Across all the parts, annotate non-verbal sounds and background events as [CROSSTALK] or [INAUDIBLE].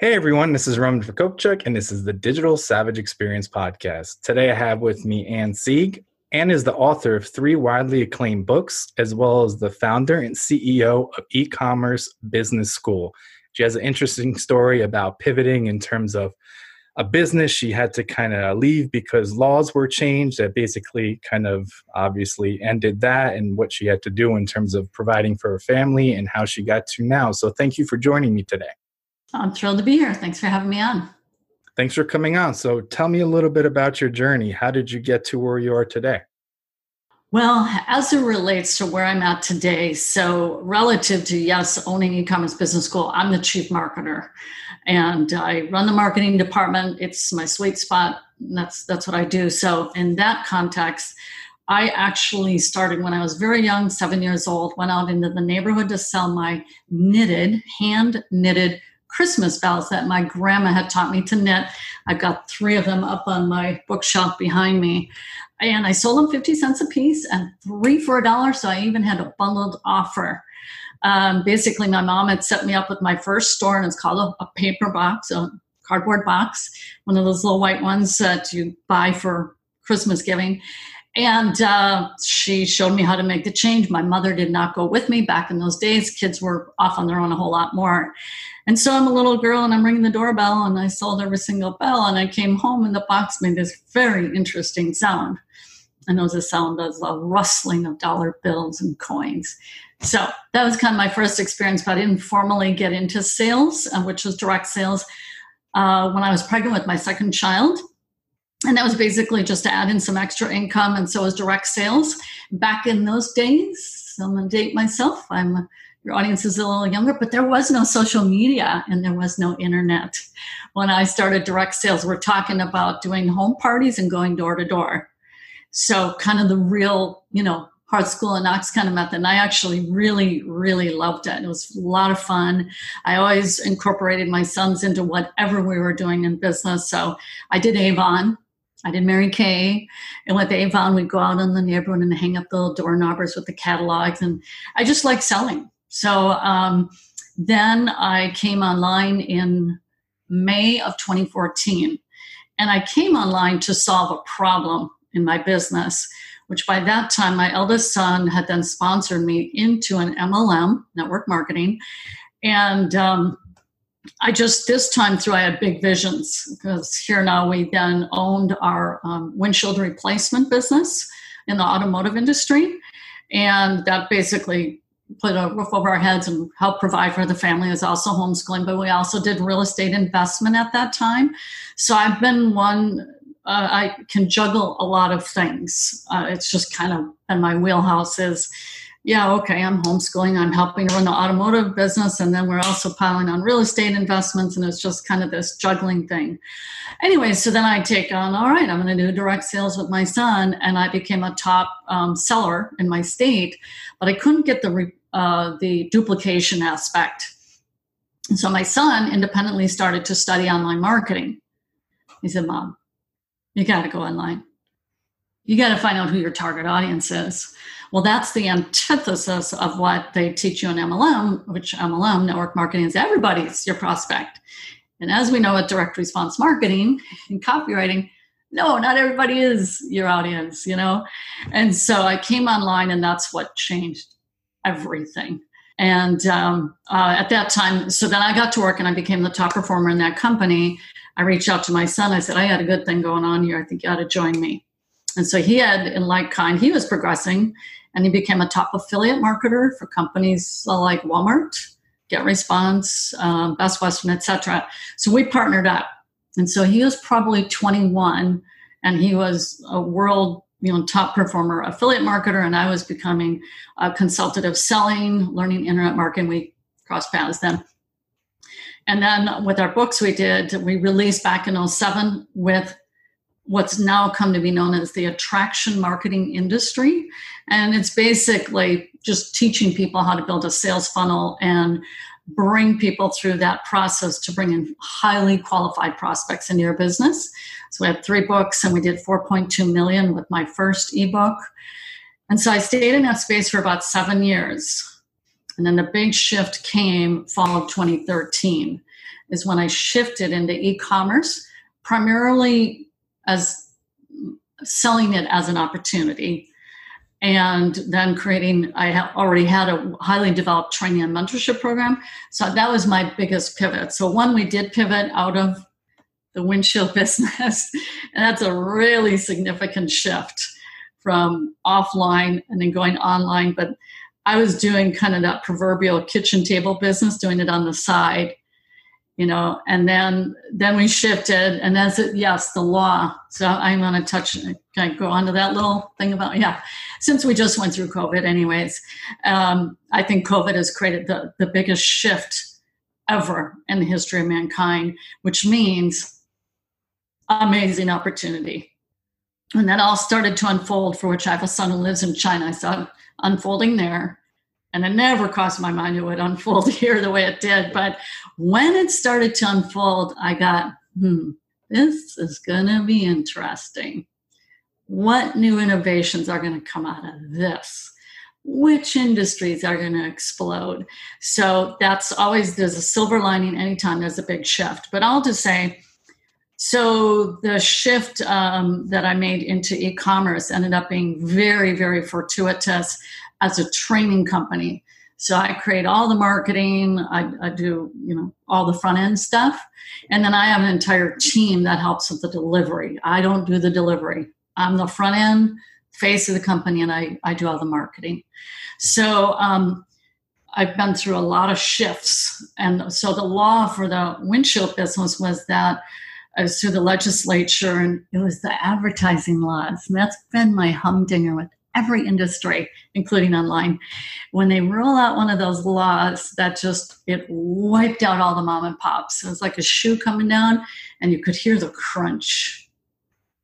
Hey everyone, this is Roman Prokopchuk, and this is the Digital Savage Experience Podcast. Today I have with me Anne Sieg. Anne is the author of three widely acclaimed books, as well as the founder and CEO of e commerce business school. She has an interesting story about pivoting in terms of a business she had to kind of leave because laws were changed that basically kind of obviously ended that and what she had to do in terms of providing for her family and how she got to now. So, thank you for joining me today. I'm thrilled to be here. Thanks for having me on. Thanks for coming on. So, tell me a little bit about your journey. How did you get to where you are today? Well, as it relates to where I'm at today, so relative to yes, owning e-commerce business school, I'm the chief marketer, and I run the marketing department. It's my sweet spot. That's that's what I do. So in that context, I actually started when I was very young, seven years old. Went out into the neighborhood to sell my knitted, hand knitted Christmas bells that my grandma had taught me to knit. I've got three of them up on my bookshelf behind me. And I sold them 50 cents a piece and three for a dollar. So I even had a bundled offer. Um, basically, my mom had set me up with my first store, and it's called a, a paper box, a cardboard box, one of those little white ones that you buy for Christmas giving. And uh, she showed me how to make the change. My mother did not go with me back in those days. Kids were off on their own a whole lot more. And so I'm a little girl and I'm ringing the doorbell and I sold every single bell. And I came home and the box made this very interesting sound. And it was a sound of a rustling of dollar bills and coins. So that was kind of my first experience, but I didn't formally get into sales, uh, which was direct sales, uh, when I was pregnant with my second child and that was basically just to add in some extra income and so was direct sales. Back in those days i'm gonna date myself i'm your audience is a little younger but there was no social media and there was no internet. When i started direct sales we're talking about doing home parties and going door to door. So kind of the real you know hard school and knocks kind of method and i actually really really loved it. It was a lot of fun. I always incorporated my sons into whatever we were doing in business. So i did avon I did Mary Kay. And with Avon, we'd go out in the neighborhood and hang up the little door knobbers with the catalogs. And I just like selling. So um, then I came online in May of 2014. And I came online to solve a problem in my business, which by that time, my eldest son had then sponsored me into an MLM, network marketing. And um, I just this time through I had big visions because here now we then owned our um, windshield replacement business in the automotive industry, and that basically put a roof over our heads and helped provide for the family. Was also homeschooling, but we also did real estate investment at that time. So I've been one. Uh, I can juggle a lot of things. Uh, it's just kind of in my wheelhouse is yeah, okay, I'm homeschooling, I'm helping run the automotive business, and then we're also piling on real estate investments, and it's just kind of this juggling thing. Anyway, so then I take on, all right, I'm going to do direct sales with my son, and I became a top um, seller in my state, but I couldn't get the uh, the duplication aspect. And so my son independently started to study online marketing. He said, Mom, you got to go online. You got to find out who your target audience is. Well, that's the antithesis of what they teach you in MLM, which MLM, network marketing, is everybody's your prospect. And as we know with direct response marketing and copywriting, no, not everybody is your audience, you know? And so I came online and that's what changed everything. And um, uh, at that time, so then I got to work and I became the top performer in that company. I reached out to my son. I said, I had a good thing going on here. I think you ought to join me. And so he had, in like kind, he was progressing and he became a top affiliate marketer for companies like Walmart, Get Response, um, Best Western, etc. So we partnered up, and so he was probably 21, and he was a world you know top performer affiliate marketer, and I was becoming a consultative selling, learning internet marketing. We crossed paths then. And then with our books, we did, we released back in 07 with what's now come to be known as the attraction marketing industry. And it's basically just teaching people how to build a sales funnel and bring people through that process to bring in highly qualified prospects into your business. So we had three books and we did 4.2 million with my first ebook. And so I stayed in that space for about seven years. And then the big shift came fall of 2013 is when I shifted into e-commerce, primarily as selling it as an opportunity and then creating i already had a highly developed training and mentorship program. So that was my biggest pivot. So one we did pivot out of the windshield [LAUGHS] business and that's a really significant shift from offline and then going online. But i was doing kind of that proverbial kitchen table business doing it on the side you know and then then we shifted and that's it. Yes the law. So i'm going to touch can i go on to that little thing about yeah. Since we just went through covid anyways um, i think covid has created the, the biggest shift ever in the history of mankind which means amazing opportunity. And that all started to unfold for which i have a son who lives in china. It unfolding there and it never crossed my mind it would unfold [LAUGHS] here the way it did. But when it started to unfold, I got, hmm, this is going to be interesting. What new innovations are going to come out of this? Which industries are going to explode? So that's always, there's a silver lining anytime there's a big shift. But I'll just say, so the shift um, that I made into e-commerce ended up being very, very fortuitous as a training company. So I create all the marketing, I, I, do, you know, all the front end stuff. And then I have an entire team that helps with the delivery. I don't do the delivery. I'm the front end face of the company and I, I do all the marketing. So um, I've been through a lot of shifts. And so the law for the windshield business was that I was through the legislature and it was the advertising laws. And that's been my humdinger with every industry, including online. When they roll out one of those laws that just it wiped out all the mom and pops. It was like a shoe coming down, and you could hear the crunch.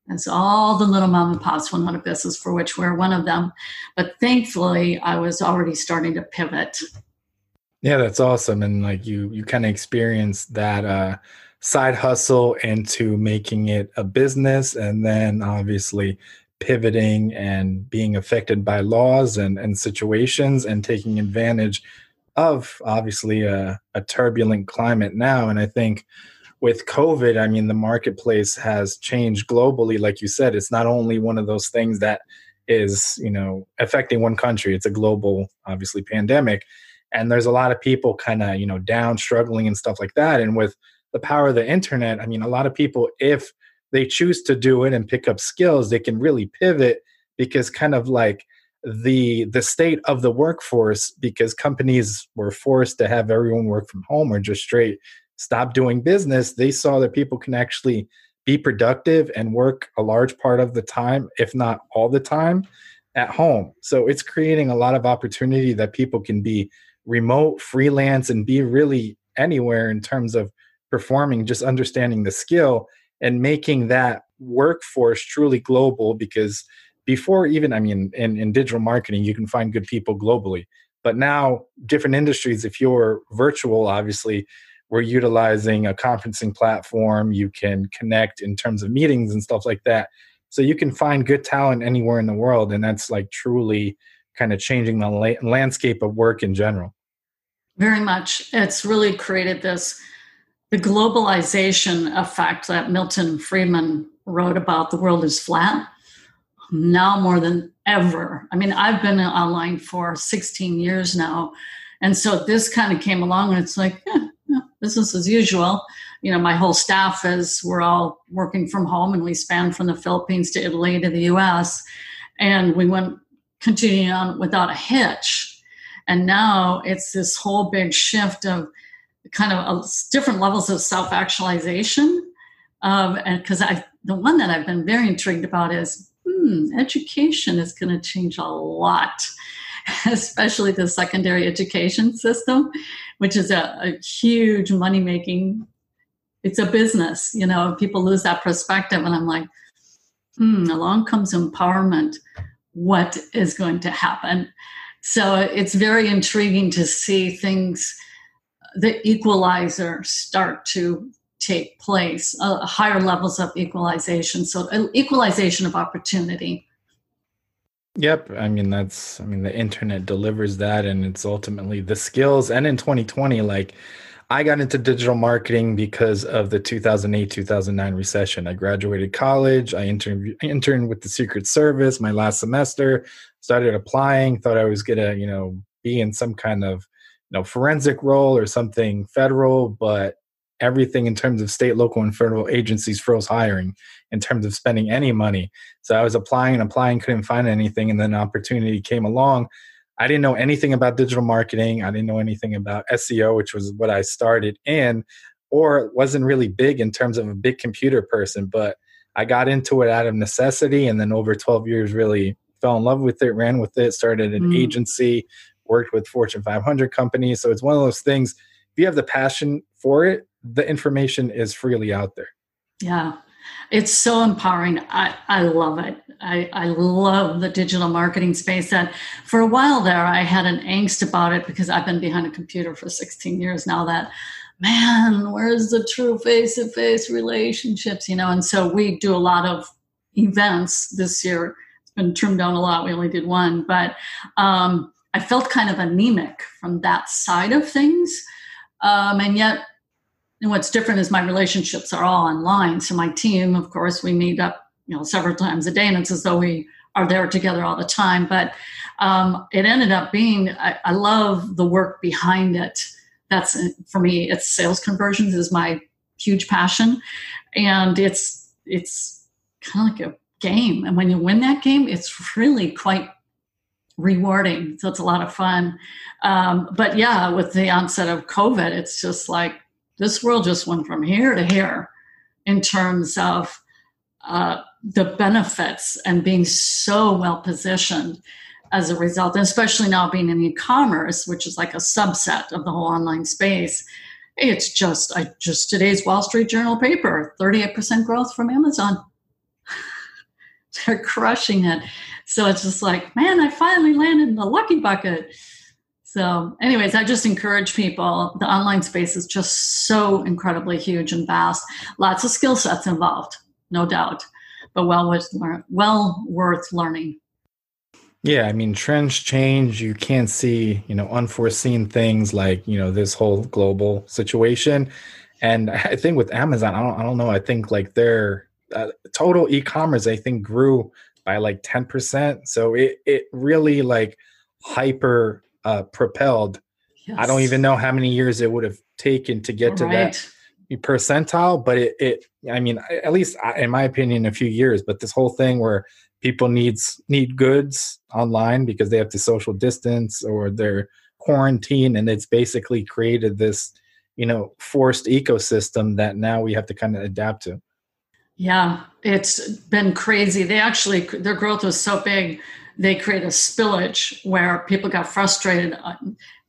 As all the little mom and pops went out of business, for which we're one of them. But thankfully, I was already starting to pivot. Yeah, that's awesome, and like you, you kind of experienced that. uh side hustle into making it a business and then obviously pivoting and being affected by laws and, and situations and taking advantage of obviously a, a turbulent climate now. And I think with COVID, I mean, the marketplace has changed globally. Like you said, it's not only one of those things that is, you know, affecting one country, it's a global, obviously, pandemic. And there's a lot of people kind of, you know, down, struggling and stuff like that. And with the power of the internet, I mean, a lot of people, if they choose to do it and pick up skills, they can really pivot because kind of like the the state of the workforce because companies were forced to have everyone work from home or just straight stop doing business they saw that people can actually be productive and work a large part of the time if not all the time at home. So it's creating a lot of opportunity that people can be remote freelance and be really anywhere in terms of performing just understanding the skill and making that workforce truly global because before even i mean in, in digital marketing you can find good people globally. But now different industries if you're virtual obviously we're utilizing a conferencing platform. You can connect in terms of meetings and stuff like that. So you can find good talent anywhere in the world and that's like truly kind of changing the la- landscape of work in general. Very much. It's really created this the globalization effect that Milton Friedman wrote about, the world is flat, now more than ever. I mean, I've been online for 16 years now. And so this kind of came along and it's like, eh, yeah, business as usual. You know, my whole staff is, we're all working from home and we span from the Philippines to Italy to the US. And we went continuing on without a hitch. And now it's this whole big shift of, kind of different levels of self actualization. Um, and because I, the one that I've been very intrigued about is hmm, education is going to change a lot. [LAUGHS] especially the secondary education system, which is a, a huge money making. It's a business, you know. People lose that perspective, and I'm like, hmm, along comes empowerment. What is going to happen? So it's very intriguing to see things, the equalizer start to take place, uh, higher levels of equalization. So uh, equalization of opportunity. Yep. I mean, that's, I mean, the internet delivers that and it's ultimately the skills. And in 2020, like, I got into digital marketing because of the 2008 2009 recession. I graduated college. I interned, with the Secret Service my last semester, started applying, thought I was going to, you know, be in some kind of, know, forensic role or something federal, but everything in terms of state, local, and federal agencies froze hiring in terms of spending any money. So I was applying and applying, couldn't find anything, and then an opportunity came along. I didn't know anything about digital marketing. I didn't know anything about SEO, which was what I started in, or wasn't really big in terms of a big computer person. But I got into it out of necessity, and then over 12 years, really fell in love with it, ran with it, started an mm. agency, worked with Fortune 500 companies. So it's one of those things. If you have the passion for it, the information is freely out there. Yeah. It's so empowering. I, I love it. I, I love the digital marketing space. And for a while there, I had an angst about it because I've been behind a computer for 16 years now. That man, where's the true face to face relationships? You know, and so we do a lot of events this year. It's been trimmed down a lot. We only did one, but um, I felt kind of anemic from that side of things. Um, and yet, and what's different is my relationships are all online. So my team, of course, we meet up, you know, several times a day, and it's as though we are there together all the time. But um, it ended up being, I, I love the work behind it. That's for me. It's sales conversions is my huge passion, and it's it's kind of like a game. And when you win that game, it's really quite rewarding. So it's a lot of fun. Um, but yeah, with the onset of COVID, it's just like this world just went from here to here in terms of uh, the benefits and being so well positioned as a result, and especially now being in e-commerce, which is like a subset of the whole online space. It's just, I just today's Wall Street Journal paper, 38% growth from Amazon. [LAUGHS] They're crushing it. So it's just like, man, I finally landed in the lucky bucket. So, anyways, I just encourage people. The online space is just so incredibly huge and vast. Lots of skill sets involved, no doubt, but well worth well worth learning. Yeah, I mean, trends change. You can't see, you know, unforeseen things like you know this whole global situation. And I think with Amazon, I don't, I don't know. I think like their uh, total e-commerce, I think, grew by like ten percent. So it it really like hyper uh, propelled. Yes. I don't even know how many years it would have taken to get to that percentile, but it, it, I mean, at least in my opinion, a few years. But this whole thing where people needs need goods online because they have to social distance or they're quarantine, and it's basically created this, you know, forced ecosystem that now we have to kind of adapt to. Yeah, it's been crazy. They actually their growth was so big they create a spillage where people got frustrated. Uh,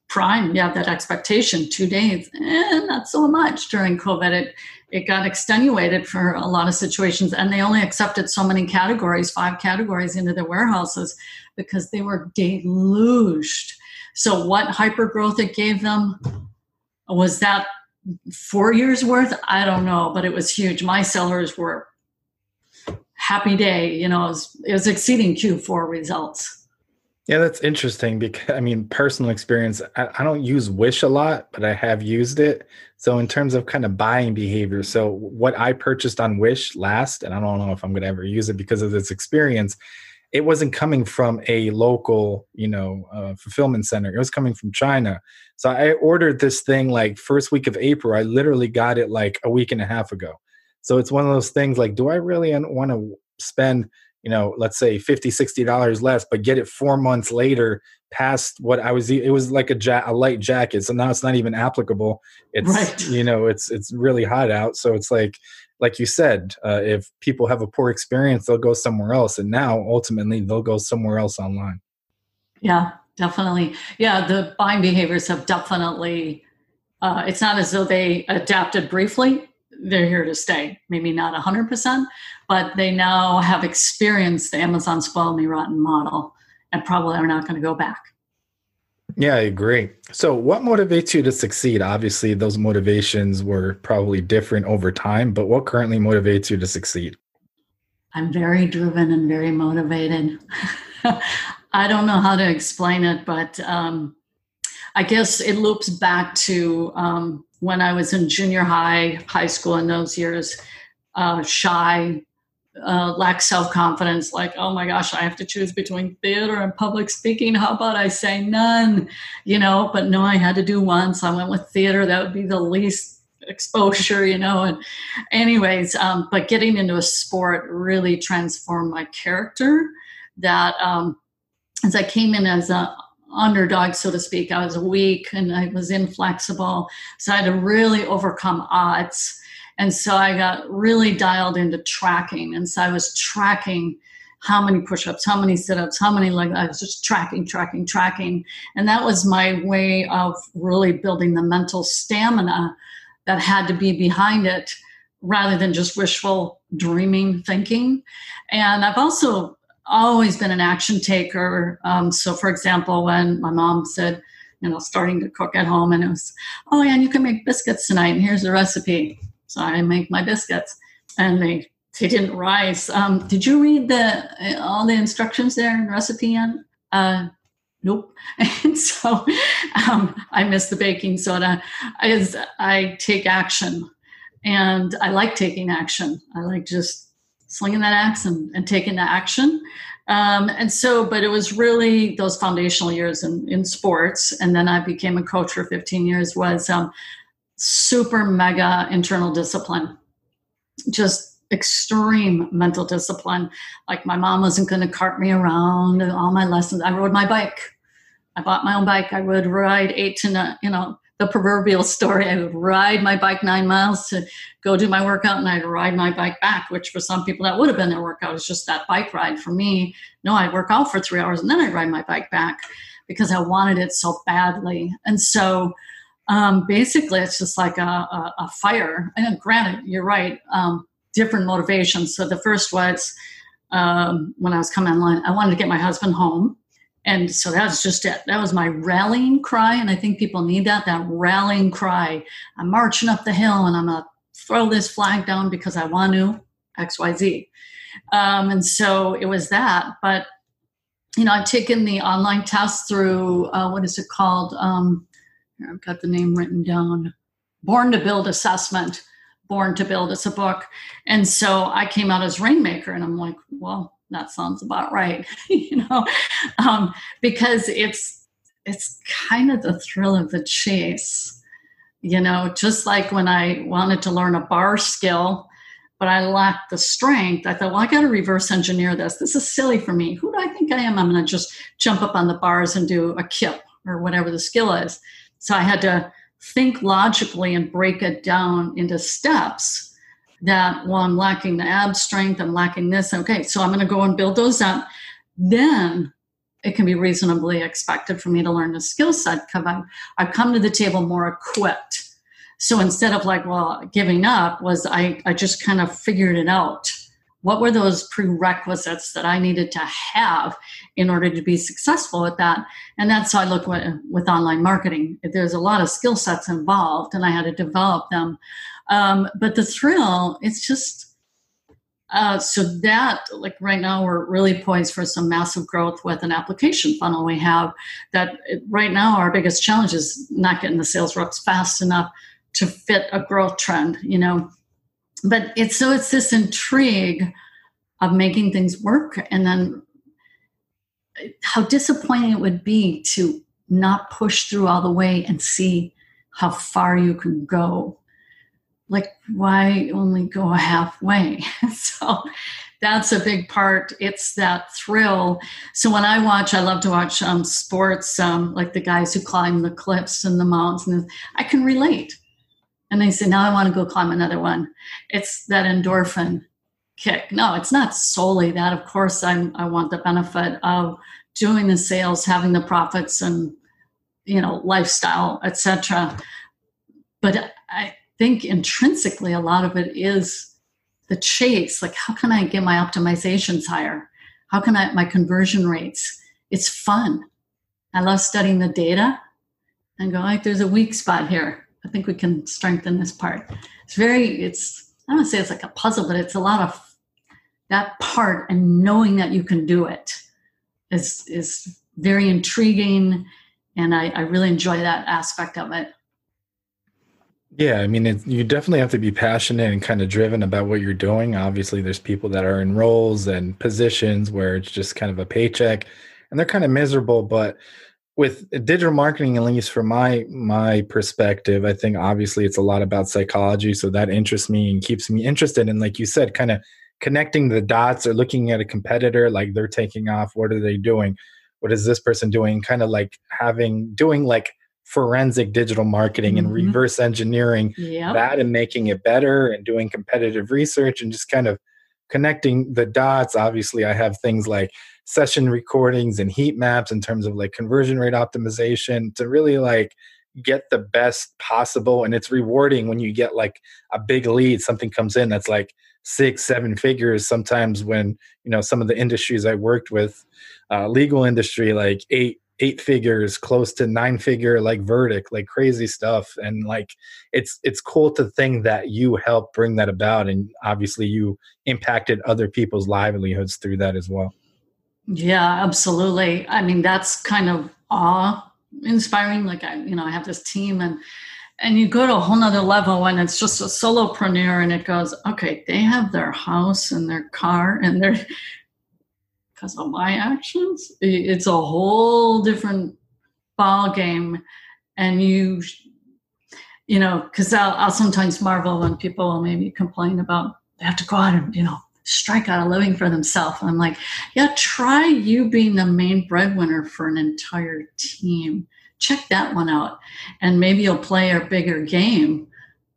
Prime, you have that expectation, two days, and eh, not so much during COVID. It it got extenuated for a lot of situations, and they only accepted so many categories, five categories into their warehouses, because they were deluged. So, what hyper growth it gave them was that four years worth? I don't know, but it was huge. My sellers were happy day. You know, it was, it was exceeding Q4 results. Yeah, that's interesting because I mean, personal experience, I, I, don't use Wish a lot, but I have used it. So, in terms of kind of buying behavior, so what I purchased on Wish last, and I don't know if I'm going to ever use it because of this experience, it wasn't coming from a local, you know, uh, fulfillment center. It was coming from China. So, I ordered this thing like first week of April. I literally got it like a week and a half ago. So it's one of those things like, do I really want to spend, you know, let's say 50, 60 dollars less, but get it four months later past what I was, it was like a, ja- a light jacket. So now it's not even applicable. It's, right. you know, it's, it's really hot out. So it's like, like you said, uh, if people have a poor experience, they'll go somewhere else. And now ultimately they'll go somewhere else online. Yeah. definitely. Yeah, the buying behaviors have definitely. Uh, it's not as though they adapted briefly. They're here to stay. Maybe not 100%, but they now have experienced the Amazon spoil me rotten model and probably are not going to go back. Yeah, I agree. So, what motivates you to succeed? Obviously, those motivations were probably different over time, but what currently motivates you to succeed? I'm very driven and very motivated. [LAUGHS] I don't know how to explain it, but um, I guess it loops back to um, when I was in junior high, high school in those years, uh, shy, uh, lack self confidence, like, oh my gosh, I have to choose between theater and public speaking. How about I say none? You know, but no, I had to do one. So I went with theater. That would be the least exposure, you know. And, anyways, um, but getting into a sport really transformed my character. That um, as I came in as a underdog, so to speak, I was weak and I was inflexible. So I had to really overcome odds and so I got really dialed into tracking. And so I was tracking how many push-ups, how many sit-ups, how many like I was just tracking, tracking, tracking. And that was my way of really building the mental stamina that had to be behind it rather than just wishful dreaming thinking. And I've also always been an action taker. Um, so for example, when my mom said, you know, starting to cook at home and it was, oh yeah, and you can make biscuits tonight and here's the recipe so I make my biscuits, and they they didn't rise. Um, did you read the all the instructions there in the recipe on? Uh, nope. [LAUGHS] And so um, I miss the baking soda. As I take action, and I like taking action. I like just slinging that axe and, and taking the action. Um, and so, but it was really those foundational years in, in sports. And then I became a coach for 15 years was um, super mega internal discipline, just extreme mental discipline. Like my mom wasn't going to cart me around all my lessons. I rode my bike. I bought my own bike. I would ride eight to nine, you know, the proverbial story. I would ride my bike nine miles to go do my workout and I'd ride my bike back, which for some people that would have been their workout. It's just that bike ride. For me, no, I'd work out for three hours and then I'd ride my bike back because I wanted it so badly. And so um, basically it's just like a, a, a, fire. And granted, you're right, um, different motivations. So the first was um, when I was coming online, I wanted to get my husband home. And so that was just it. That was my rallying cry. And I think people need that, that rallying cry. I'm marching up the hill and I'm going to throw this flag down because I want to XYZ. Um, and so it was that. But, you know, I've taken the online test through, uh, what is it called? Um, I've got the name written down. Born to Build Assessment. Born to Build. It's a book. And so I came out as Rainmaker, and I'm like, well, that sounds about right, [LAUGHS] you know, um, because it's it's kind of the thrill of the chase, you know. Just like when I wanted to learn a bar skill, but I lacked the strength. I thought, well, I got to reverse engineer this. This is silly for me. Who do I think I am? I'm going to just jump up on the bars and do a kip or whatever the skill is. So I had to think logically and break it down into steps that, well, I'm lacking the ab strength, I'm lacking this. Okay, so I'm going to go and build those up. Then it can be reasonably expected for me to learn the skill set because I've, I've come to the table more equipped. So instead of like, well, giving up, was I, I just kind of figured it out what were those prerequisites that I needed to have in order to be successful at that? And that's how I look with, with online marketing. There's a lot of skill sets involved, and I had to develop them. Um, but the thrill, it's just uh, so that like right now we're really poised for some massive growth with an application funnel we have that right now our biggest challenge is not getting the sales reps fast enough to fit a growth trend you know but it's so it's this intrigue of making things work and then how disappointing it would be to not push through all the way and see how far you can go. Like why only go [LAUGHS] halfway? [LAUGHS] So that's a big part. It's that thrill. So when i watch i love to watch um, sports um, like the guys who climb the cliffs and the mountains. I can relate and they say, now I want to go climb another one. It's that endorphin kick. No, it's not solely that. Of course, I'm, I want the benefit of doing the sales, having the profits, and you know, lifestyle, etc. But I think intrinsically, a lot of it is the chase. Like, how can I get my optimizations higher? How can I my conversion rates? It's fun. I love studying the data and go like, there's a weak spot here. I think we can strengthen this part. It's very, it's I don't say it's like a puzzle, but it's a lot of that part and knowing that you can do it is is very intriguing and I, I really enjoy that aspect of it. Yeah, I mean, it, you definitely have to be passionate and kind of driven about what you're doing. Obviously, there's people that are in roles and positions where it's just kind of a paycheck, and they're kind of miserable. But with digital marketing, at least from my my perspective, I think obviously it's a lot about psychology, so that interests me and keeps me interested. And like you said, kind of connecting the dots or looking at a competitor, like they're taking off. What are they doing? What is this person doing? Kind of like having doing like forensic digital marketing mm-hmm. and reverse engineering yep. that and making it better and doing competitive research and just kind of connecting the dots obviously i have things like session recordings and heat maps in terms of like conversion rate optimization to really like get the best possible and it's rewarding when you get like a big lead something comes in that's like six seven figures sometimes when you know some of the industries i worked with uh, legal industry like eight eight figures close to nine figure like verdict like crazy stuff and like it's it's cool to think that you help bring that about and obviously you impacted other people's livelihoods through that as well. Yeah absolutely. I mean that's kind of awe inspiring like i you know i have this team and and you go to a whole nother level when it's just a solopreneur and it goes okay they have their house and their car and their because of my actions. It's a whole different ball game, and you, you know, because I'll, I'll sometimes marvel when people will maybe complain about they have to go out and you know strike out a living for themselves. I'm like, yeah, try you being the main breadwinner for an entire team. Check that one out, and maybe you'll play a bigger game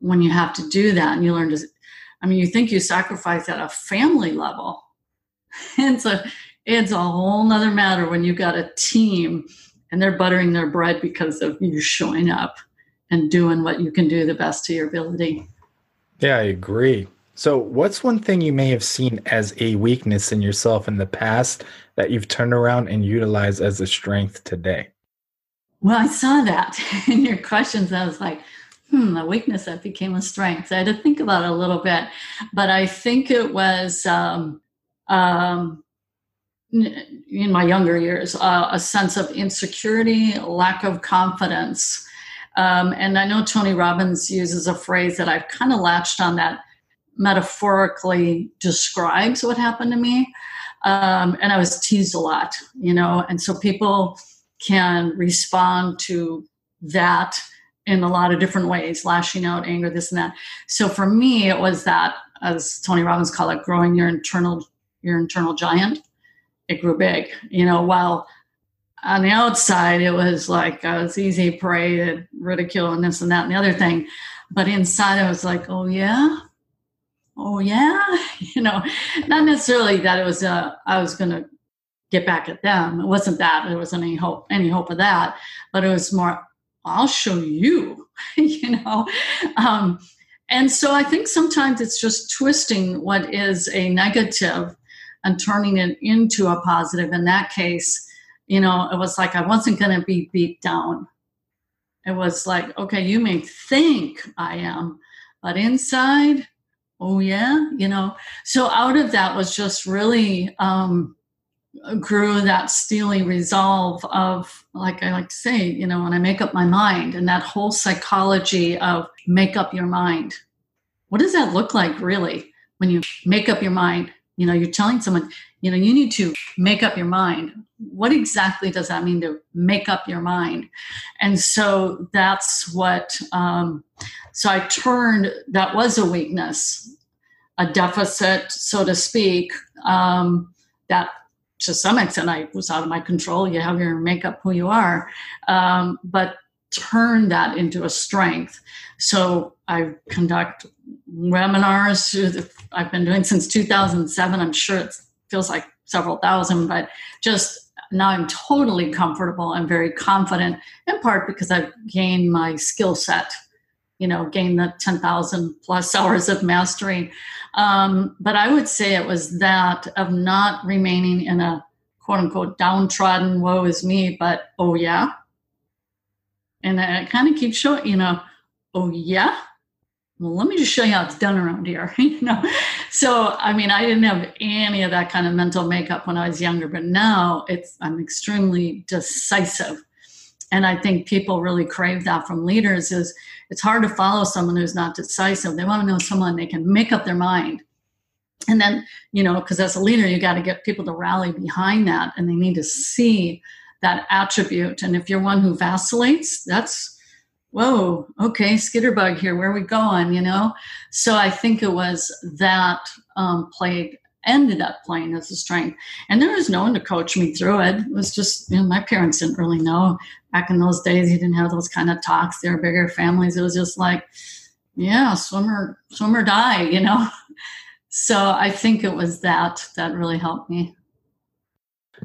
when you have to do that, and you learn to. I mean, you think you sacrifice at a family level, [LAUGHS] and so it's a whole nother matter when you've got a team and they're buttering their bread because of you showing up and doing what you can do the best to your ability. Yeah, I agree. So, what's one thing you may have seen as a weakness in yourself in the past that you've turned around and utilized as a strength today? Well, I saw that [LAUGHS] in your questions. I was like, hmm, a weakness that became a strength. I had to think about it a little bit, but I think it was um, um, in my younger years uh, a sense of insecurity, lack of confidence. Um, and I know Tony Robbins uses a phrase that I've kind of latched on that metaphorically describes what happened to me. Um, and I was teased a lot, you know, and so people can respond to that in a lot of different ways, lashing out, anger, this and that. So for me, it was that, as Tony Robbins called it, growing your internal your internal giant it grew big. You know, while on the outside it was like I was easy prey to ridicule and this and that and the other thing, but inside I was like, oh yeah, oh yeah, [LAUGHS] you know, not necessarily that it was uh, I was going to get back at them. It wasn't that. There wasn't any hope any hope of that, but it was more. I'll show you, [LAUGHS] you know. Um, and so I think sometimes it's just twisting what is a negative and turning it into a positive. In that case, you know, it was like I wasn't going to be beat down. It was like, okay, you may think I am, but inside, oh yeah, you know. So out of that was just really um, grew that steely resolve of, like I like to say, you know, when I make up my mind and that whole psychology of make up your mind. What does that look like really when you make up your mind? You know you're telling someone you know you need to make up your mind. What exactly does that mean to make up your mind? And so that's what um, so i turned that was a weakness a deficit so to speak um, that to some extent i was out of my control. You have your makeup who you are. Um, but turn that into a strength. So i conduct webinars I've been doing since 2007. I'm sure it feels like several thousand, but just now I'm totally comfortable and very confident, in part because I've gained my skill set, you know, gained the 10,000 plus [LAUGHS] hours of mastery. Um, but I would say it was that of not remaining in a quote unquote downtrodden, woe is me, but oh yeah. And it kind of keeps showing, you know, oh yeah well, let me just show you how it's done around here. [LAUGHS] you know, so I mean, I didn't have any of that kind of mental makeup when I was younger, but now it's I'm extremely decisive, and I think people really crave that from leaders. Is it's hard to follow someone who's not decisive. They want to know someone they can make up their mind, and then you know, because as a leader, you got to get people to rally behind that, and they need to see that attribute. And if you're one who vacillates, that's whoa, okay, skitterbug here, where we going, you know? So I think it was that um, played, ended up playing as a strength. And there was no one to coach me through it. It was just, you know, my parents didn't really know. Back in those days, you didn't have those kind of talks. They were bigger families. It was just like, yeah, swimmer, swimmer die, you know? [LAUGHS] So I think it was that that really helped me.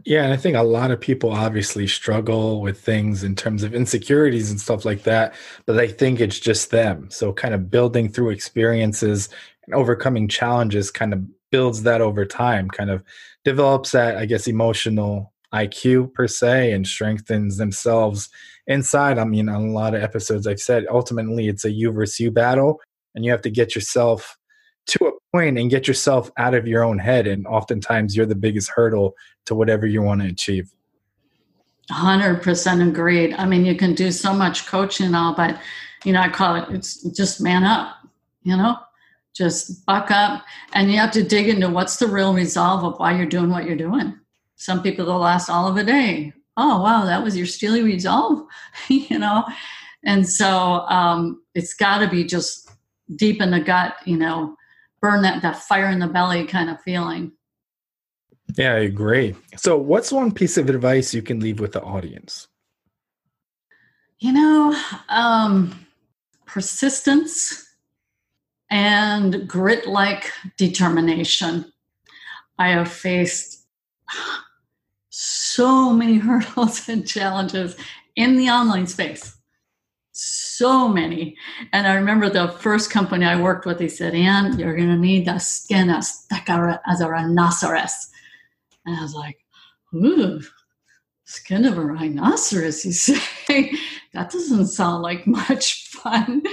Yeah, and I think a lot of people obviously struggle with things in terms of insecurities and stuff like that, but they think it's just them. So, kind of building through experiences and overcoming challenges kind of builds that over time, kind of develops that, I guess, emotional IQ per se and strengthens themselves inside. I mean, on a lot of episodes, I've said ultimately it's a you versus you battle, and you have to get yourself to a point and get yourself out of your own head. And oftentimes you're the biggest hurdle to whatever you want to achieve. 100% agreed. I mean, you can do so much coaching and all, but, you know, I call it, it's just man up, you know, just buck up. And you have to dig into what's the real resolve of why you're doing what you're doing. Some people, they'll last all of a day. Oh, wow, that was your steely resolve, [LAUGHS] you know? And so um, it's got to be just deep in the gut, you know, burn that that fire in the belly kind of feeling. Yeah, I agree. So, what's one piece of advice you can leave with the audience? You know, um, persistence and grit like determination. I have faced so many [LAUGHS] hurdles and challenges in the online space so many. And I remember the first company I worked with, they said, Ann, you're going to need the skin as thick as a rhinoceros. And I was like, ooh, skin of a rhinoceros, you say? [LAUGHS] that doesn't sound like [LAUGHS] much fun.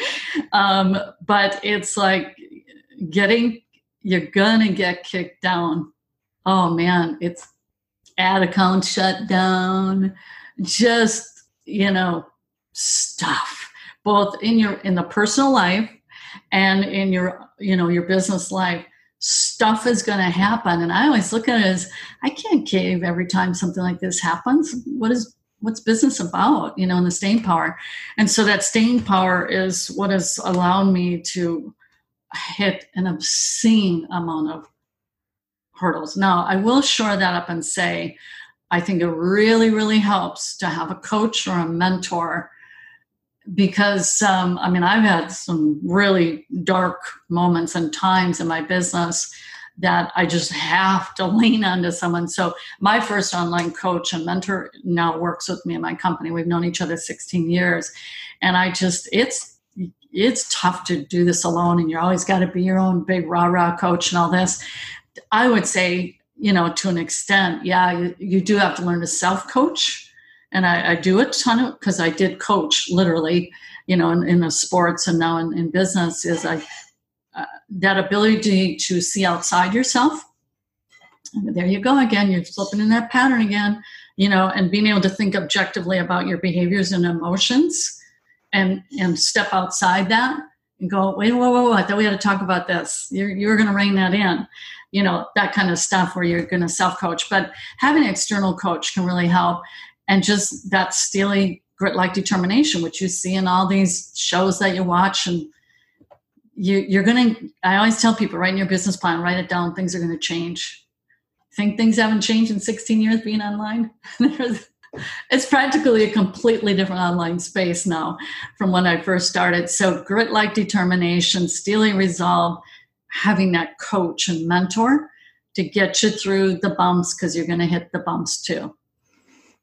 Um, but it's like getting, you're going to get kicked down. Oh man, it's ad account shut down, just, you know, stuff both in your in the personal life and in your you know your business life stuff is going to happen. And i always look at it as i can't cave every time something like this happens. What is what's business about you know and the staying power? And so that staying power is what has allowed me to hit an obscene amount of hurdles. Now i will shore that up and say i think it really really helps to have a coach or a mentor because um, I mean, I've had some really dark moments and times in my business that I just have to lean onto someone. So, my first online coach and mentor now works with me in my company. We've known each other 16 years, and I just it's it's tough to do this alone, and you're always got to be your own big rah rah coach and all this. I would say, you know, to an extent, yeah, you, you do have to learn to self coach and I, I do a ton of because I did coach literally, you know, in, in the sports and now in, in business is I uh, that ability to see outside yourself. There you go again. You're slipping in that pattern again, you know, and being able to think objectively about your behaviors and emotions, and and step outside that and go, wait, whoa, whoa, whoa! I thought we had to talk about this. You're you're going to rein that in, you know, that kind of stuff where you're going to self coach. But having an external coach can really help and just that steely grit like determination which you see in all these shows that you watch and you, you're gonna i always tell people write in your business plan write it down things are gonna change. Think things haven't changed in 16 years being online? [LAUGHS] It's practically a completely different online space now from when i first started. So grit like determination steely resolve having that coach and mentor to get you through the bumps because you're going to hit the bumps too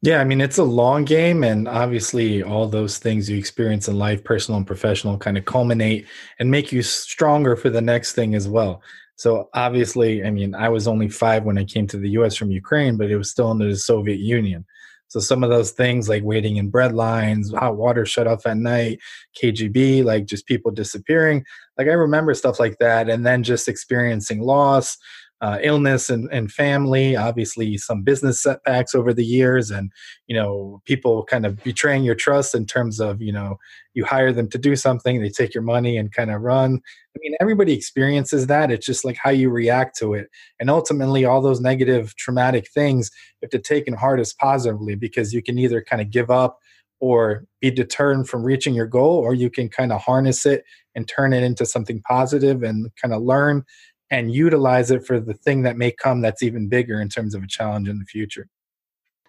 Yeah, I mean, it's a long game, and obviously, all those things you experience in life, personal and professional, kind of culminate and make you stronger for the next thing as well. So, obviously, I mean, I was only five when I came to the US from Ukraine, but it was still under the Soviet Union. So, some of those things like waiting in bread lines, hot water shut off at night, KGB, like just people disappearing, like I remember stuff like that. And then just experiencing loss, uh, illness and, and family obviously some business setbacks over the years and you know people kind of betraying your trust in terms of you know you hire them to do something they take your money and kind of run. I mean everybody experiences that it's just like how you react to it. And ultimately all those negative traumatic things you have to take and hard as positively because you can either kind of give up or be deterred from reaching your goal or you can kind of harness it and turn it into something positive and kind of learn and utilize it for the thing that may come that's even bigger in terms of a challenge in the future.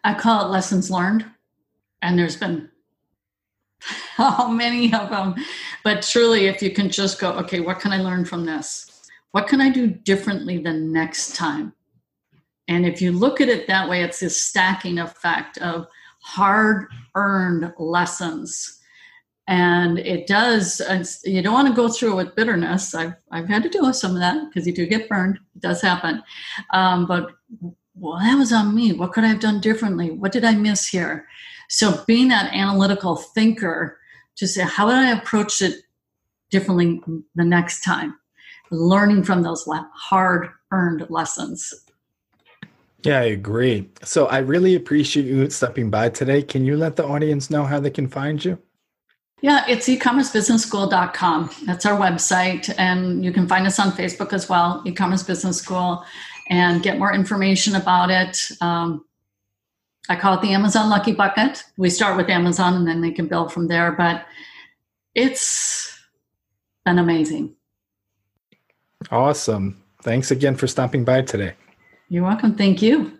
I call it lessons learned. And there's been [LAUGHS] how many of them. But truly, if you can just go, okay, what can I learn from this? What can I do differently the next time? And if you look at it that way, it's this stacking effect of hard earned lessons and it does you don't want to go through it with bitterness. I've, I've had to deal with some of that because you do get burned. It does happen. Um, but well that was on me. What could i have done differently? What did i miss here? So being that analytical thinker to say how would i approach it differently the next time? Learning from those hard earned lessons. Yeah, I agree. So I really appreciate you stepping by today. Can you let the audience know how they can find you? Yeah, it's ecommercebusinessschool.com. That's our website. And you can find us on Facebook as well, e-commerce business school, and get more information about it. Um, I call it the Amazon Lucky Bucket. We start with Amazon and then they can build from there. But it's been amazing. Awesome. Thanks again for stopping by today. You're welcome. Thank you.